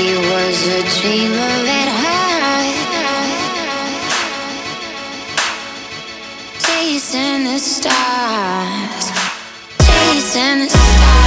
He was a dreamer at heart, chasing the stars, chasing the